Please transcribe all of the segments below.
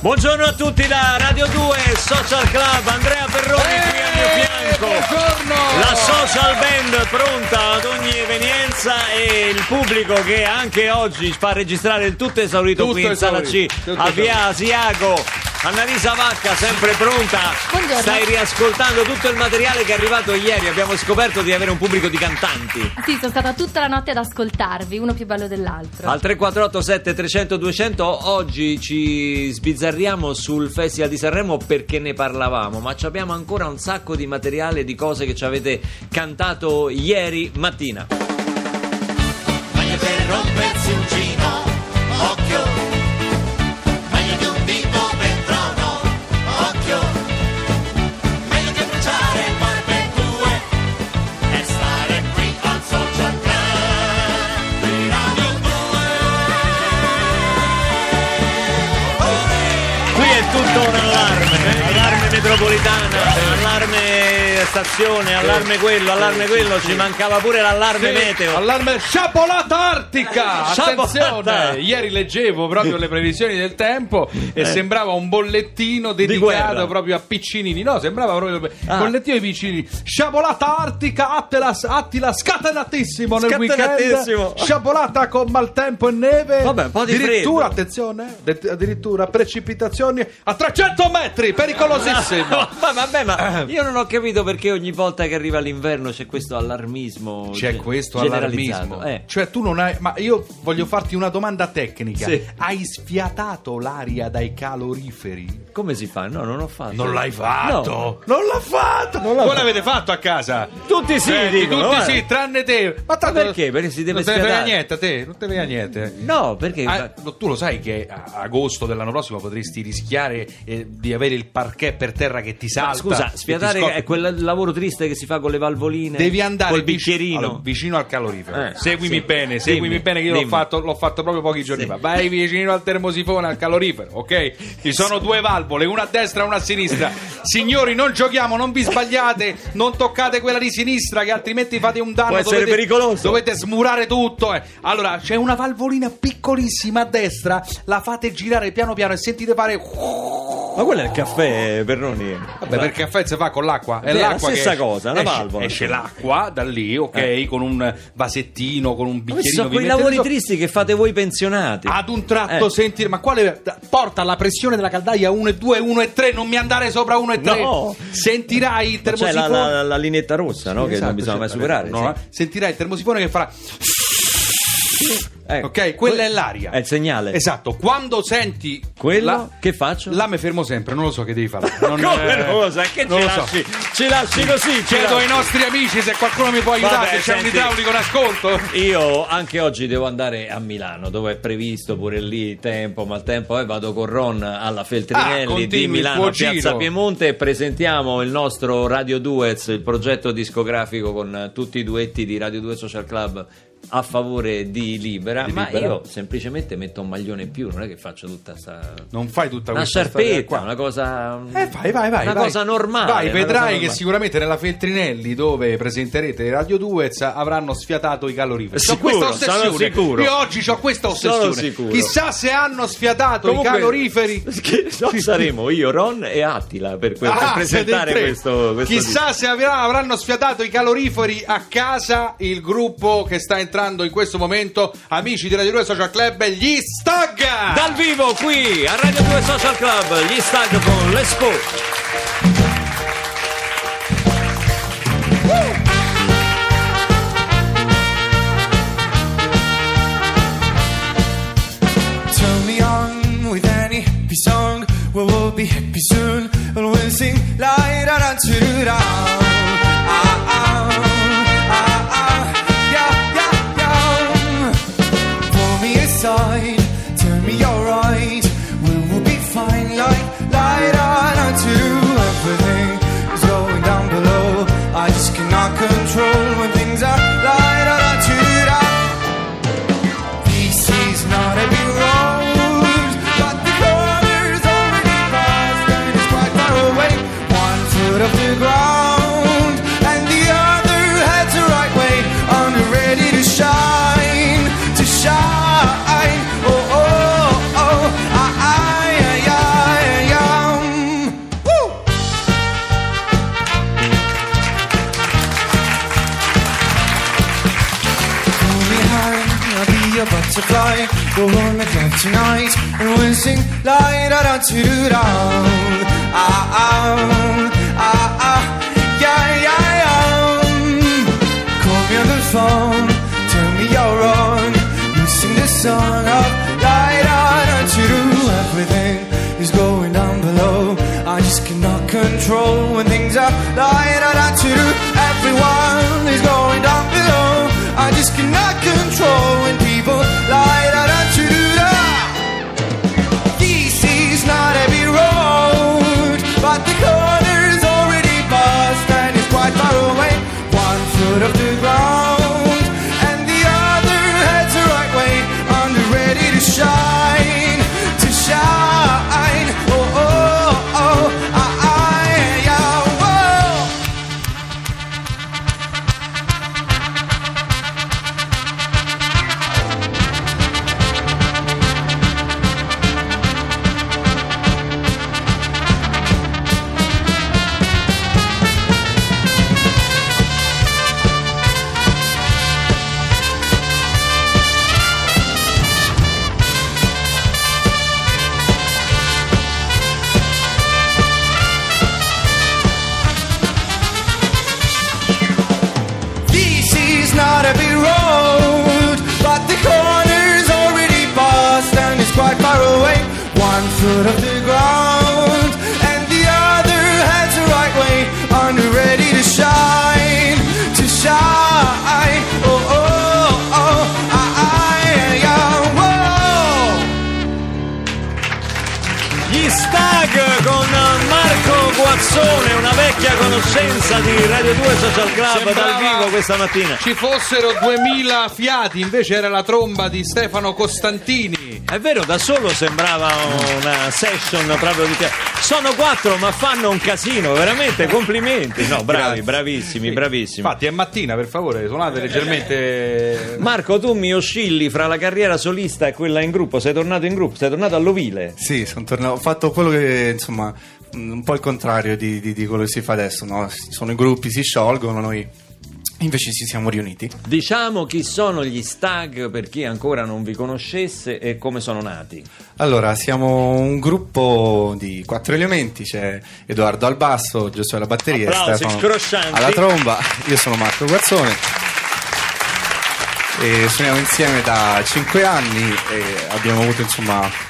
Buongiorno a tutti da Radio 2 Social Club, Andrea Perroni qui al mio fianco. buongiorno! La social band pronta ad ogni evenienza e il pubblico che anche oggi fa registrare il tutto esaurito Tutto qui in sala C esaurito, tutto a via Asiago. Annalisa Vacca, sempre pronta. Buongiorno. Stai riascoltando tutto il materiale che è arrivato ieri. Abbiamo scoperto di avere un pubblico di cantanti. Sì, sono stata tutta la notte ad ascoltarvi, uno più bello dell'altro. Al 3487 300 200 oggi ci sbizzarriamo sul Festival di Sanremo perché ne parlavamo, ma ci abbiamo ancora un sacco di materiale di cose che ci avete cantato ieri mattina. Meglio per rompersi un gino, allarme metropolitana, allarme stazione, allarme quello, allarme quello, ci mancava pure l'allarme meteo. Allarme sciapolata artica! Attenzione! Ieri leggevo proprio le previsioni del tempo e Eh. sembrava un bollettino dedicato proprio a piccinini. No, sembrava proprio Ah. bollettino di piccinini. Sciapolata artica, Attila, Attila scatenatissimo nel Scatenatissimo. weekend. Sciapolata con maltempo e neve. Vabbè, un po' di Addirittura, freddo. attenzione, addirittura precipitazioni a 300 metri, pericolosissimo. Ma vabbè, ma io non ho capito perché ogni volta che arriva l'inverno c'è questo allarmismo. C'è questo allarmismo. Eh. Cioè, tu non hai. Ma io voglio farti una domanda tecnica. Sì. Hai sfiatato l'aria dai caloriferi? Come si fa? No, non ho fatto. Non l'hai fatto? No. Non l'ha fatto! Non l'ha Voi fatto. l'avete fatto a casa? Tutti sì, Senti, dicono, tutti guarda. sì, tranne te. Ma tanto- perché? Perché si deve Non te ne frega sfiatare. niente a te, non te ne frega niente. No, perché? Ah, tu lo sai che a agosto dell'anno prossimo potresti rischiare eh, di avere il parquet per terra che ti salta. Ma scusa, sfiatare è lavoro triste che si fa con le valvoline. Devi andare col vic- bicchierino. allora, vicino al calorifero. Eh, seguimi sì. bene, seguimi Dimmi, bene che io l'ho fatto, l'ho fatto proprio pochi giorni Sì. fa. Vai vicino al termosifone, al calorifero, ok? Ci sono due valvole, una a destra e una a sinistra. Signori, non giochiamo, non vi sbagliate, non toccate quella di sinistra che altrimenti fate un danno. Può essere dovete, pericoloso. Dovete smurare tutto. eh. Allora, c'è una valvolina piccolissima a destra, la fate girare piano piano e sentite fare... Ma quello è il caffè, Perroni. Vabbè, perché il caffè si fa con l'acqua. È Sì, è la l'acqua che stessa esce- cosa, esce, valvola. Esce l'acqua da lì, ok, Eh. con un vasettino, con un bicchierino. sono quei lavori sopra. tristi che fate voi pensionati. Ad un tratto Eh. sentire, ma quale porta la pressione della caldaia 1 e 2, 1 e 3, non mi andare sopra 1 e 3. No. Sentirai il C'è la, termosifone. la, la lineetta rossa, no? che Esatto, non bisogna mai sì, superare. no, sì. Sentirai il termosifone che farà. Ecco. Ok, quella è l'aria. È il segnale. Esatto, quando senti Quello, la- che faccio? Là mi fermo sempre, non lo so che devi fare. Non, Come eh, cosa? Che non ci lo so. lasci, ci lasci così? ci Chiedo lasci. ai nostri amici se qualcuno mi può aiutare, Vabbè, se c'è un senti. idraulico in ascolto. Io anche oggi devo andare a Milano, dove è previsto pure lì tempo, maltempo, e vado con Ron alla Ah, Feltrinelli continui di il Milano Piazza. Piemonte e presentiamo il nostro Radio Duets, il progetto discografico con eh, tutti i duetti di Radio 2 Social Club a favore di Libera, Di ma Libera. io semplicemente metto un maglione in più, non è che faccio tutta sta Non fai tutta una questa storia sciarpetta, qua. una cosa Eh, vai, vai, vai. una vai. cosa normale, Vai, una vedrai cosa che normale. sicuramente nella Feltrinelli, dove presenterete Radio Duez, avranno sfiatato i caloriferi. Sicuro, questa sono ossessione. sicuro. Io oggi ho questa Sono ossessione. Chissà se hanno sfiatato Comunque- i caloriferi. No, saremo io, Ron e Attila per, per- per Ah, presentare in tre. questo, questo Chissà se avrà- avranno sfiatato i caloriferi a casa il gruppo che sta entrando in questo momento, amici di Radio 2 Social Club, gli Stag! Dal vivo qui a Radio 2 Social Club, gli stag con l'Expo. Turn me on with any happy song. Well, we'll be happy sing la da da to da. Ah ah ah ah yeah yeah yeah. Call me on the phone, tell me you're wrong. You sing this song of light on to do everything is going down below. I just cannot control when things are light on to do. Everyone is going down below. I just cannot control when people foot off the ground, and the other heads the right way, under ready to shine, to shine. Oh oh oh, ah ah yeah, whoa. Gli Stag con Marco Guazzone, una vecchia conoscenza di Radio 2 Social Club Sembrava- dal vivo questa mattina. Ci fossero 2000 fiati, invece era la tromba di Stefano Costantini. È vero, da solo sembrava una session proprio di te. Sono quattro, ma fanno un casino, veramente complimenti. No, bravi, Grazie. bravissimi, bravissimi. Infatti è mattina, per favore, suonate leggermente... Marco, tu mi oscilli fra la carriera solista e quella in gruppo. Sei tornato in gruppo, sei tornato all'Ovile. Sì, sono tornato. Ho fatto quello che, insomma, un po' il contrario di, di- di quello che si fa adesso. No? Sono i gruppi, si sciolgono, noi invece ci siamo riuniti. Diciamo chi sono gli Stag per chi ancora non vi conoscesse e come sono nati. Allora, siamo un gruppo di quattro elementi: c'è Edoardo al basso, Giosuè alla batteria, Applausi Stefano scroscianti. alla tromba. Io sono Marco Guazzone. E suoniamo insieme da cinque anni e abbiamo avuto insomma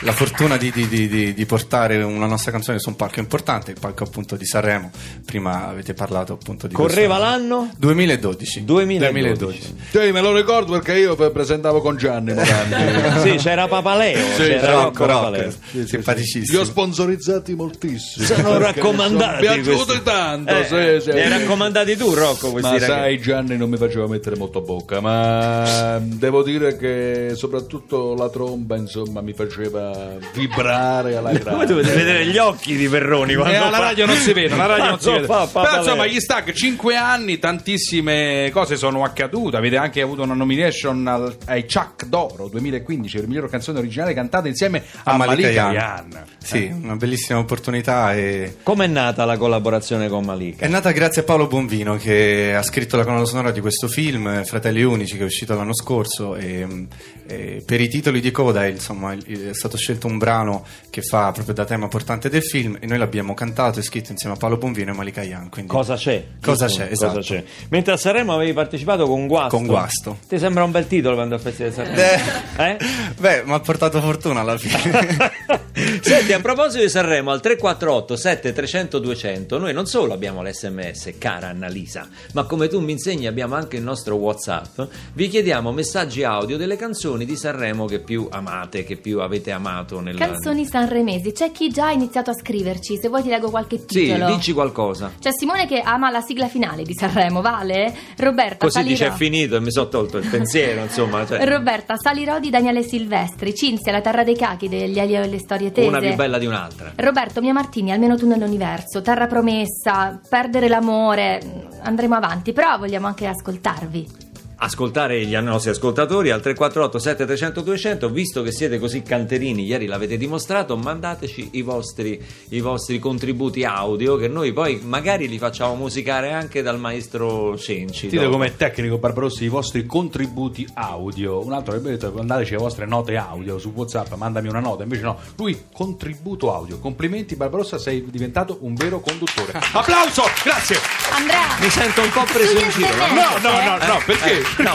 la fortuna di, di- di- di- di portare una nostra canzone su un palco importante, il palco appunto di Sanremo. Prima avete parlato appunto di Correva questo- l'anno? 2012. 2012. Sì, me lo ricordo perché io presentavo con Gianni Morandi. Sì, c'era Papaleo. Sì, c'era Rocco, Papaleo. simpaticissimo. Li ho sponsorizzati moltissimo. Sono raccomandati. mi sono piaciuti questi. tanto, Eh, sì, sì. Li hai raccomandati tu, Rocco, questi Ma ragazzi. sai Gianni non mi faceva mettere molto a bocca Ma devo dire che soprattutto la tromba Insomma mi faceva vibrare alla Voi grande dovete vedere gli occhi di Perroni quando Eh, alla fa- radio non si vede, alla radio non si vede. fa Però Papaleo. insomma, gli Stag 5 anni, tantissime cose sono accadute. Avete anche avuto una nomination al- ai Chuck d'Oro 2015 per miglior canzone originale cantata insieme a, A Malika Malika Yan. Sì, una bellissima opportunità e Com'è nata la collaborazione con Malika? È nata grazie a Paolo Bonvino che ha scritto la colonna sonora di questo film, eh, Fratelli Unici, che è uscito l'anno scorso. E, e per i titoli di coda insomma, è stato scelto un brano che fa proprio da tema portante del film e noi l'abbiamo cantato e scritto insieme a Paolo Bonvino e Malika. Quindi Cosa c'è? Cosa c'è, esatto. c'è? Mentre a Sanremo avevi partecipato con Guasto. Con Guasto. Ti sembra un bel titolo quando al Festival di Sanremo? Eh? Beh, mi ha portato fortuna alla fine. Senti, a proposito di Sanremo, al 348 7300 200 noi non solo abbiamo l'SMS, cara Annalisa, ma come tu mi insegni abbiamo anche il nostro WhatsApp. Vi chiediamo messaggi audio delle canzoni di Sanremo che più amate, che più avete amato nel Canzoni sanremesi. C'è chi già ha iniziato a scriverci. Se vuoi ti leggo qualche Sì, titolo. dici qualcosa. C'è Simone che ama la sigla finale di Sanremo, vale? Roberta Così Salirò. dice è finito e mi sono tolto il pensiero, insomma. cioè, Roberta Salirò di Daniele Silvestri. Cinzia, la terra dei cachi degli Elio e le storie tese. una più bella di un'altra. Roberto Mia Martini, almeno tu nell'universo, Terra promessa, perdere l'amore, andremo avanti, però vogliamo anche ascoltarvi. Ascoltare gli nostri ascoltatori al 348 7300 200 visto che siete così canterini ieri l'avete dimostrato mandateci i vostri, i vostri contributi audio che noi poi magari li facciamo musicare anche dal maestro Cenci Dite come tecnico Barbarossi i vostri contributi audio. Un altro avrebbe detto mandateci le vostre note audio su WhatsApp, mandami una nota. Invece no, lui contributo audio. Complimenti Barbarossa, sei diventato un vero conduttore. Applauso! Grazie! Andrea, mi sento un po' preso in giro no? No, no, no, eh, no, perché? No.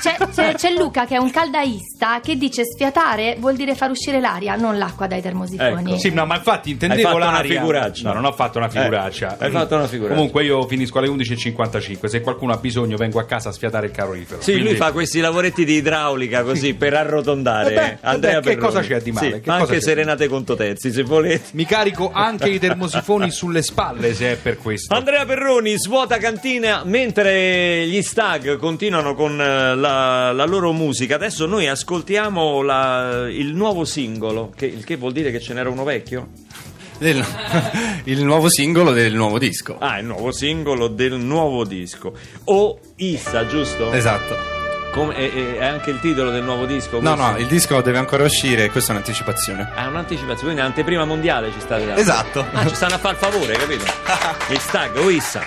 C'è, c'è- c'è- Luca che è un caldaista che dice sfiatare vuol dire far uscire l'aria, non l'acqua dai termosifoni. Ecco. Sì, no, ma infatti intendevo Hai fatto una l'aria. figuraccia. No, non ho fatto una figuraccia. Eh, hai fatto una figuraccia. Comunque io finisco alle 11.55. Se qualcuno ha bisogno, vengo a casa a sfiatare il calorifero. Sì, lui Quindi- fa questi lavoretti di idraulica così per arrotondare. Eh beh, Andrea eh beh, che cosa c'è di male? Sì, Che anche c'è? serenate conto terzi, se volete. Mi carico anche i termosifoni sulle spalle se è per questo. Andrea Perroni svuota cantina mentre gli stag continuano con eh, la, la loro musica. Adesso noi ascoltiamo la- il nuovo singolo, che, il che vuol dire che ce n'era uno vecchio? Del- il nuovo singolo del nuovo disco. Ah, il nuovo singolo del nuovo disco. O Issa, giusto? Esatto. Come- è, è- anche il titolo del nuovo disco? No, questo? no, il disco deve ancora uscire questa è un'anticipazione. Ah, un'anticipazione, quindi un'anteprima mondiale ci state dando. Esatto. Ah, ci stanno a far favore, capito? Il stag, o Issa.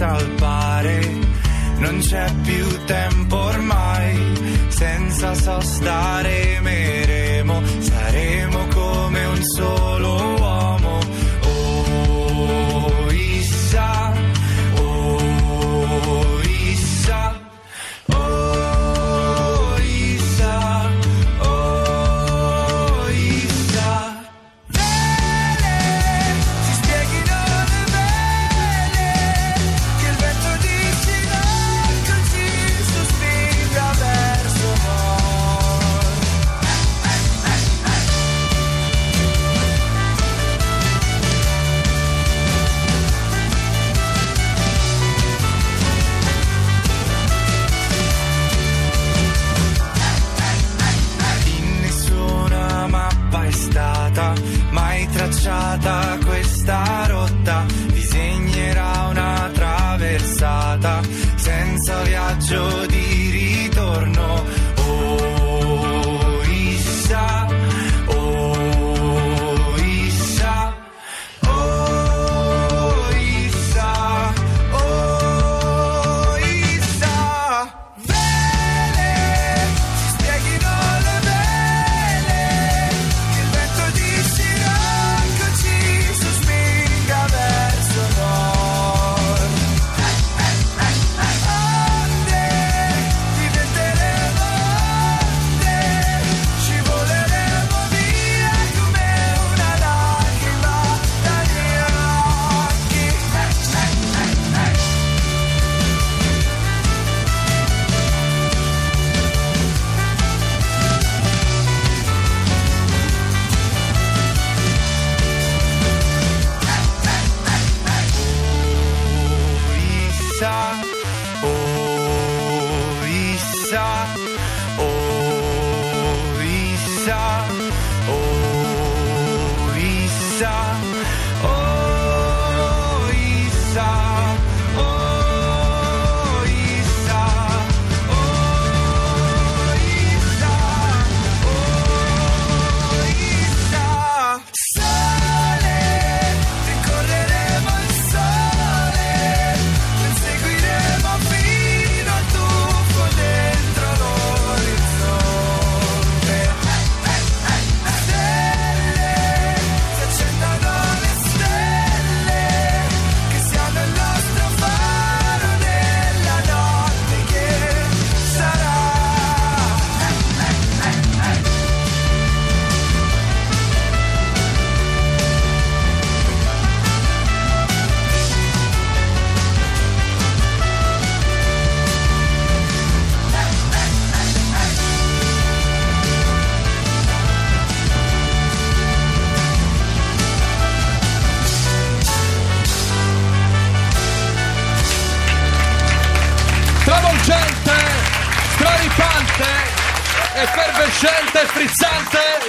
Salpare. Non c'è più tempo ormai, senza sostare emeremo, saremo come un solo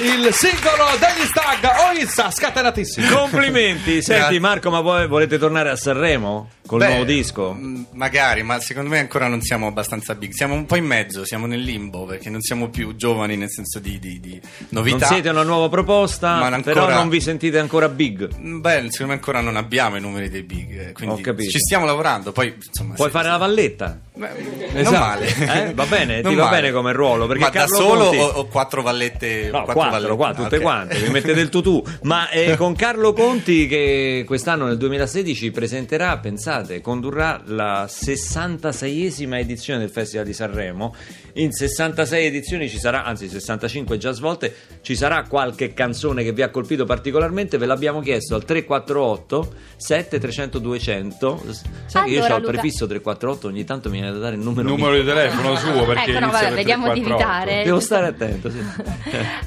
il singolo degli Stag, Oissa, scatenatissimo. Complimenti. Senti Grazie. Marco, ma voi volete tornare a Sanremo col Beh, nuovo disco? mh, Magari, ma secondo me ancora non siamo abbastanza big. Siamo un po' in mezzo, siamo nel limbo perché non siamo più giovani nel senso di, di- di Non novità. siete una nuova proposta, Ma ancora- però non vi sentite ancora big. Mm, Beh, secondo me ancora non abbiamo i numeri dei big, eh, quindi Ho capito. ci stiamo lavorando. Poi insomma, Puoi se- fare la valletta? Beh, non male. Eh, va bene, Non ti va male. bene come ruolo, perché ma Carlo da solo Conti- o, o quattro vallette? No, quattro quattro, vallette? qua, tutte Ok. quante, vi mettete il tutù. Ma eh, con Carlo Conti che quest'anno nel 2016 presenterà, pensate, condurrà la 66esima edizione del Festival di Sanremo. In 66 edizioni ci sarà, anzi 65 già svolte, ci sarà qualche canzone che vi ha colpito particolarmente, ve l'abbiamo chiesto al 348 7300 200. Sai che io Allora, ho il prefisso 348, ogni tanto mi viene da dare il numero, Numero di telefono suo perché Ecco, no, vabbè, per vediamo di 348. evitare. Devo stare attento, sì.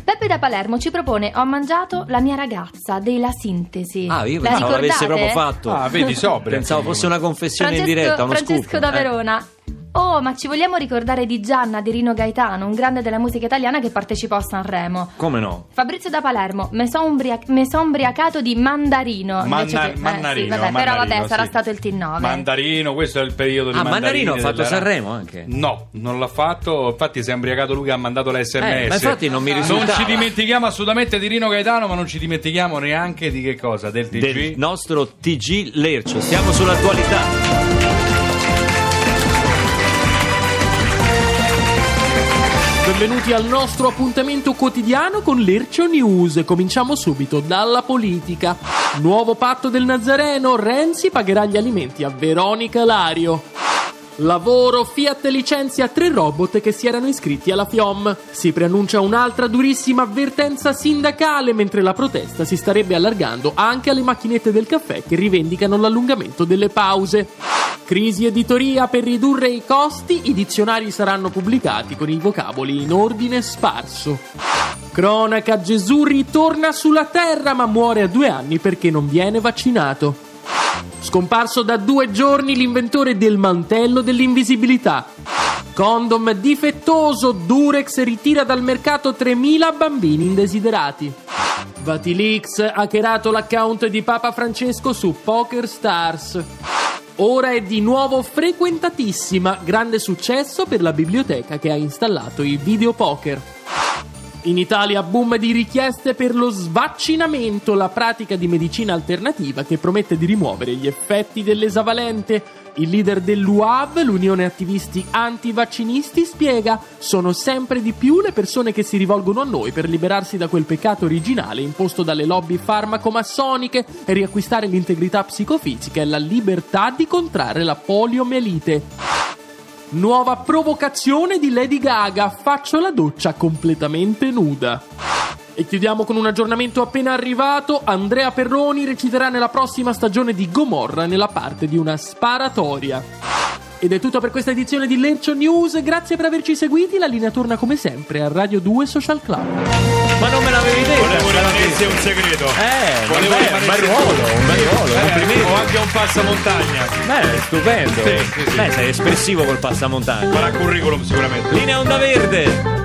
Peppe da Palermo ci propone Ho mangiato la mia ragazza della sintesi. Ah, io La pensavo l'avesse ricordate? proprio fatto. Ah, vedi, sobria. Pensavo fosse una confessione Francesco, in diretta, uno Francesco scoop. da Eh. Oh, ma ci vogliamo ricordare di Gianna di Rino Gaetano, un grande della musica italiana che partecipò a Sanremo. Come no? Fabrizio da Palermo, mi sono umbria- ubriacato di mandarino. Manna- che- eh, Mannarino, sì, vabbè, però Mannarino, vabbè, sarà sì. stato il T9. Mandarino, questo è il periodo di Ah, Mandarino ha fatto della- Sanremo anche. No, non l'ha fatto. Infatti, si è imbriacato lui che ha mandato l'SMS. Eh, ma infatti non mi Non risultava. ci dimentichiamo assolutamente di Rino Gaetano, ma non ci dimentichiamo neanche di che cosa? Del TG. Del nostro TG Lercio. Stiamo sull'attualità. Benvenuti al nostro appuntamento quotidiano con l'Ercio News. Cominciamo subito dalla politica. Nuovo patto del Nazareno, Renzi pagherà gli alimenti a Veronica Lario. Lavoro, Fiat licenzia tre robot che si erano iscritti alla FIOM. Si preannuncia un'altra durissima avvertenza sindacale mentre la protesta si starebbe allargando anche alle macchinette del caffè che rivendicano l'allungamento delle pause. Crisi editoria per ridurre i costi, i dizionari saranno pubblicati con i vocaboli in ordine sparso. Cronaca Gesù ritorna sulla terra ma muore a due anni perché non viene vaccinato. Scomparso da due giorni l'inventore del mantello dell'invisibilità. Condom difettoso, Durex ritira dal mercato 3000 bambini indesiderati. Vatilix ha hackerato l'account di Papa Francesco su Poker Stars. Ora è di nuovo frequentatissima, grande successo per la biblioteca che ha installato i videopoker. In Italia boom di richieste per lo svaccinamento, la pratica di medicina alternativa che promette di rimuovere gli effetti dell'esavalente. Il leader dell'UAV, l'Unione Attivisti Antivaccinisti, spiega: Sono sempre di più le persone che si rivolgono a noi per liberarsi da quel peccato originale imposto dalle lobby farmacomassoniche e riacquistare l'integrità psicofisica e la libertà di contrarre la poliomielite. Nuova provocazione di Lady Gaga, faccio la doccia completamente nuda. E chiudiamo con un aggiornamento appena arrivato. Andrea Perroni reciterà nella prossima stagione di Gomorra nella parte di una sparatoria. Ed è tutto per questa edizione di Lercio News. Grazie per averci seguiti. La linea torna come sempre a Radio 2 Social Club. Ma non me l'avevi detto? Volevo che- un segreto. Eh, Volevo rimanesse- un bel ruolo, un bel ruolo, Eh, complimenti. o anche un passamontagna. Beh, stupendo. Sì, sì, sì. Beh, sei espressivo col passamontagna. Farà curriculum sicuramente. Linea Onda Verde.